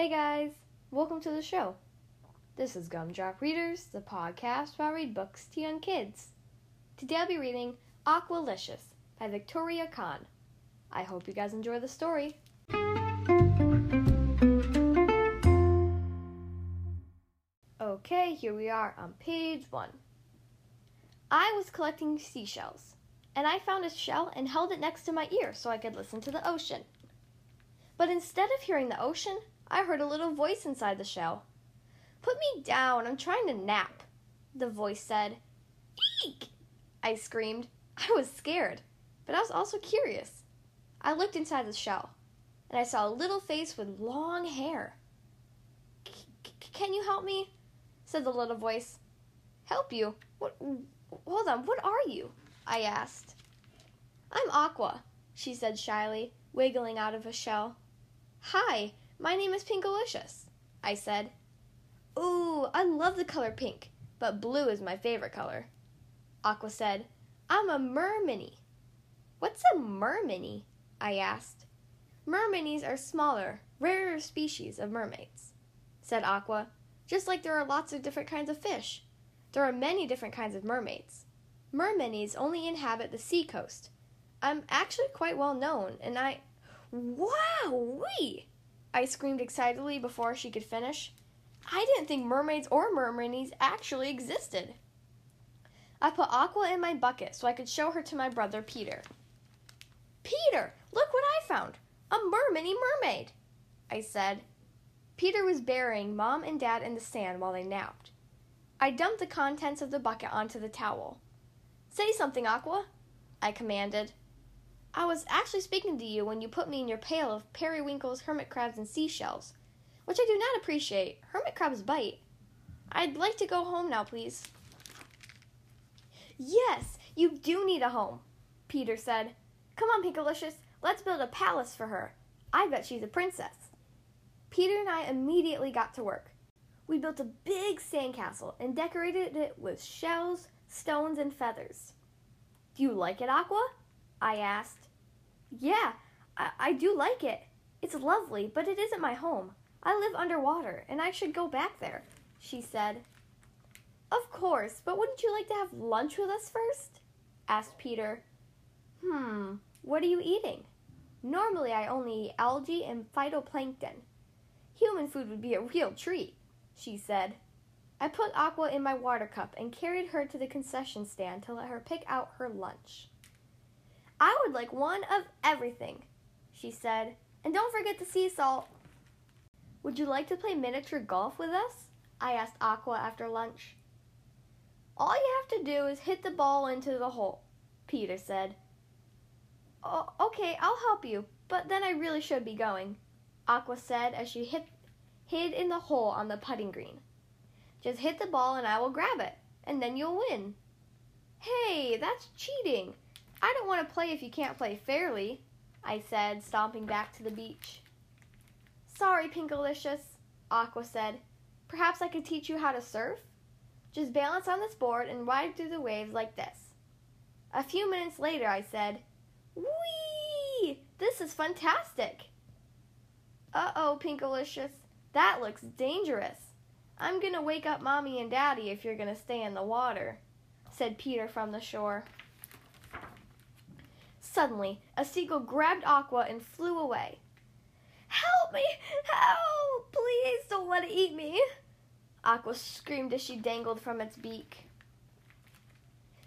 Hey guys, welcome to the show. This is Gumdrop Readers, the podcast where I read books to young kids. Today I'll be reading Aqualicious by Victoria Kann. I hope you guys enjoy the story. Okay, here we are on page one. I was collecting seashells, and I found a shell and held it next to my ear so I could listen to the ocean. But instead of hearing the ocean, I heard a little voice inside the shell. Put me down, I'm trying to nap, the voice said. Eek! I screamed. I was scared, but I was also curious. I looked inside the shell, and I saw a little face with long hair. Can you help me? said the little voice. Help you? What? Hold on, what are you? I asked. I'm Aqua, she said shyly, wiggling out of a shell. Hi, my name is Pinkalicious, I said. Ooh, I love the color pink, but blue is my favorite color. Aqua said, I'm a mermini. What's a mermini? I asked. Merminis are smaller, rarer species of mermaids, said Aqua, just like there are lots of different kinds of fish. There are many different kinds of mermaids. Merminis only inhabit the sea coast. I'm actually quite well known, and I. Wow! Wee! I screamed excitedly before she could finish. I didn't think mermaids or mermaids actually existed. I put Aqua in my bucket so I could show her to my brother Peter. Peter, look what I found! A mermini mermaid! I said. Peter was burying Mom and Dad in the sand while they napped. I dumped the contents of the bucket onto the towel. Say something, Aqua, I commanded. I was actually speaking to you when you put me in your pail of periwinkles, hermit crabs, and seashells, which I do not appreciate. Hermit crabs bite. I'd like to go home now, please. Yes, you do need a home, Peter said. Come on, Pinkalicious, let's build a palace for her. I bet she's a princess. Peter and I immediately got to work. We built a big sandcastle and decorated it with shells, stones, and feathers. Do you like it, Aqua? I asked. Yeah, I, I do like it. It's lovely, but it isn't my home. I live underwater, and I should go back there, she said. Of course, but wouldn't you like to have lunch with us first? asked Peter. Hmm, what are you eating? Normally, I only eat algae and phytoplankton. Human food would be a real treat she said. I put Aqua in my water cup and carried her to the concession stand to let her pick out her lunch. I would like one of everything, she said, and don't forget the sea salt. Would you like to play miniature golf with us? I asked Aqua after lunch. All you have to do is hit the ball into the hole, Peter said. Oh, okay, I'll help you, but then I really should be going, Aqua said as she hit hid in the hole on the putting green. Just hit the ball and I will grab it, and then you'll win. Hey, that's cheating. I don't want to play if you can't play fairly, I said, stomping back to the beach. Sorry, Pinkalicious, Aqua said. Perhaps I could teach you how to surf? Just balance on this board and ride through the waves like this. A few minutes later, I said, Whee! This is fantastic! Uh oh, Pinkalicious. That looks dangerous. I'm gonna wake up Mommy and Daddy if you're gonna stay in the water, said Peter from the shore. Suddenly, a seagull grabbed Aqua and flew away. Help me! Help! Please don't let it eat me! Aqua screamed as she dangled from its beak.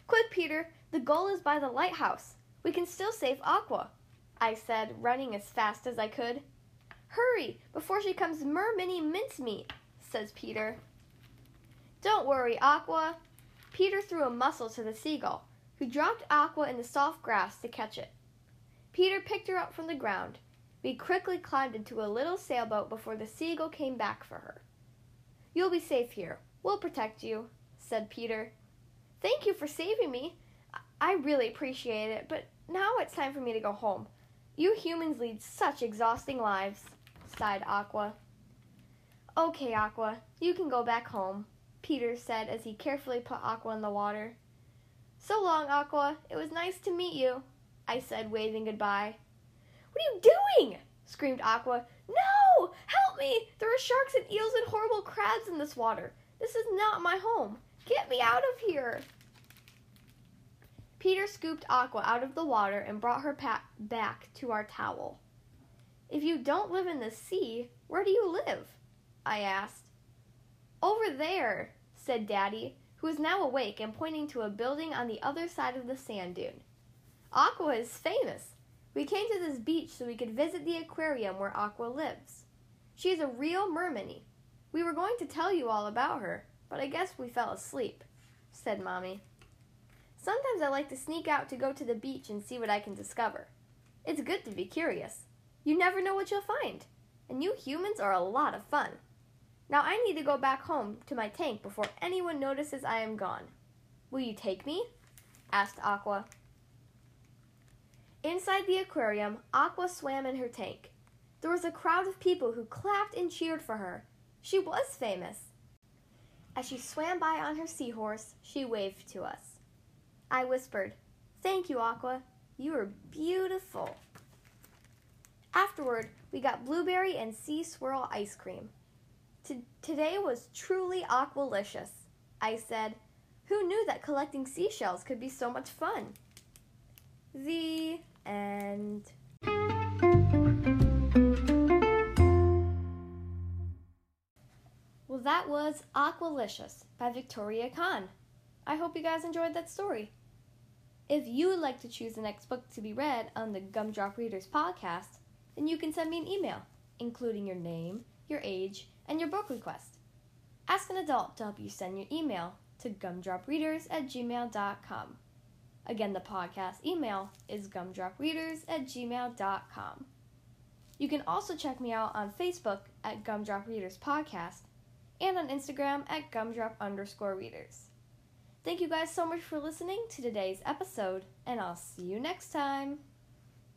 Quick, Peter! The goal is by the lighthouse. We can still save Aqua, I said, running as fast as I could. Hurry, before she comes mermini mincemeat, says Peter. Don't worry, Aqua. Peter threw a mussel to the seagull, who dropped Aqua in the soft grass to catch it. Peter picked her up from the ground. We quickly climbed into a little sailboat before the seagull came back for her. You'll be safe here. We'll protect you, said Peter. Thank you for saving me. I really appreciate it, but now it's time for me to go home. You humans lead such exhausting lives sighed Aqua. Okay, Aqua, you can go back home, Peter said as he carefully put Aqua in the water. So long, Aqua. It was nice to meet you, I said, waving goodbye. What are you doing? screamed Aqua. No! Help me! There are sharks and eels and horrible crabs in this water. This is not my home. Get me out of here. Peter scooped Aqua out of the water and brought her pa- back to our towel. If you don't live in the sea, where do you live? I asked. Over there, said Daddy, who was now awake and pointing to a building on the other side of the sand dune. Aqua is famous. We came to this beach so we could visit the aquarium where Aqua lives. She is a real mermaid. We were going to tell you all about her, but I guess we fell asleep, said Mommy. Sometimes I like to sneak out to go to the beach and see what I can discover. It's good to be curious. You never know what you'll find, and you humans are a lot of fun. Now I need to go back home to my tank before anyone notices I am gone. Will you take me? asked Aqua. Inside the aquarium, Aqua swam in her tank. There was a crowd of people who clapped and cheered for her. She was famous. As she swam by on her seahorse, she waved to us. I whispered, Thank you, Aqua. You are beautiful. Afterward, we got blueberry and sea swirl ice cream. Today was truly aqualicious, I said. Who knew that collecting seashells could be so much fun? The end. Well, that was Aqualicious by Victoria Kann. I hope you guys enjoyed that story. If you would like to choose the next book to be read on the Gumdrop Readers podcast, then you can send me an email, including your name, your age, and your book request. Ask an adult to help you send your email to gumdropreaders at gmail.com. Again, the podcast email is gumdropreaders at gmail.com. You can also check me out on Facebook at Gumdrop Readers Podcast and on Instagram at gumdrop underscore readers. Thank you guys so much for listening to today's episode, and I'll see you next time.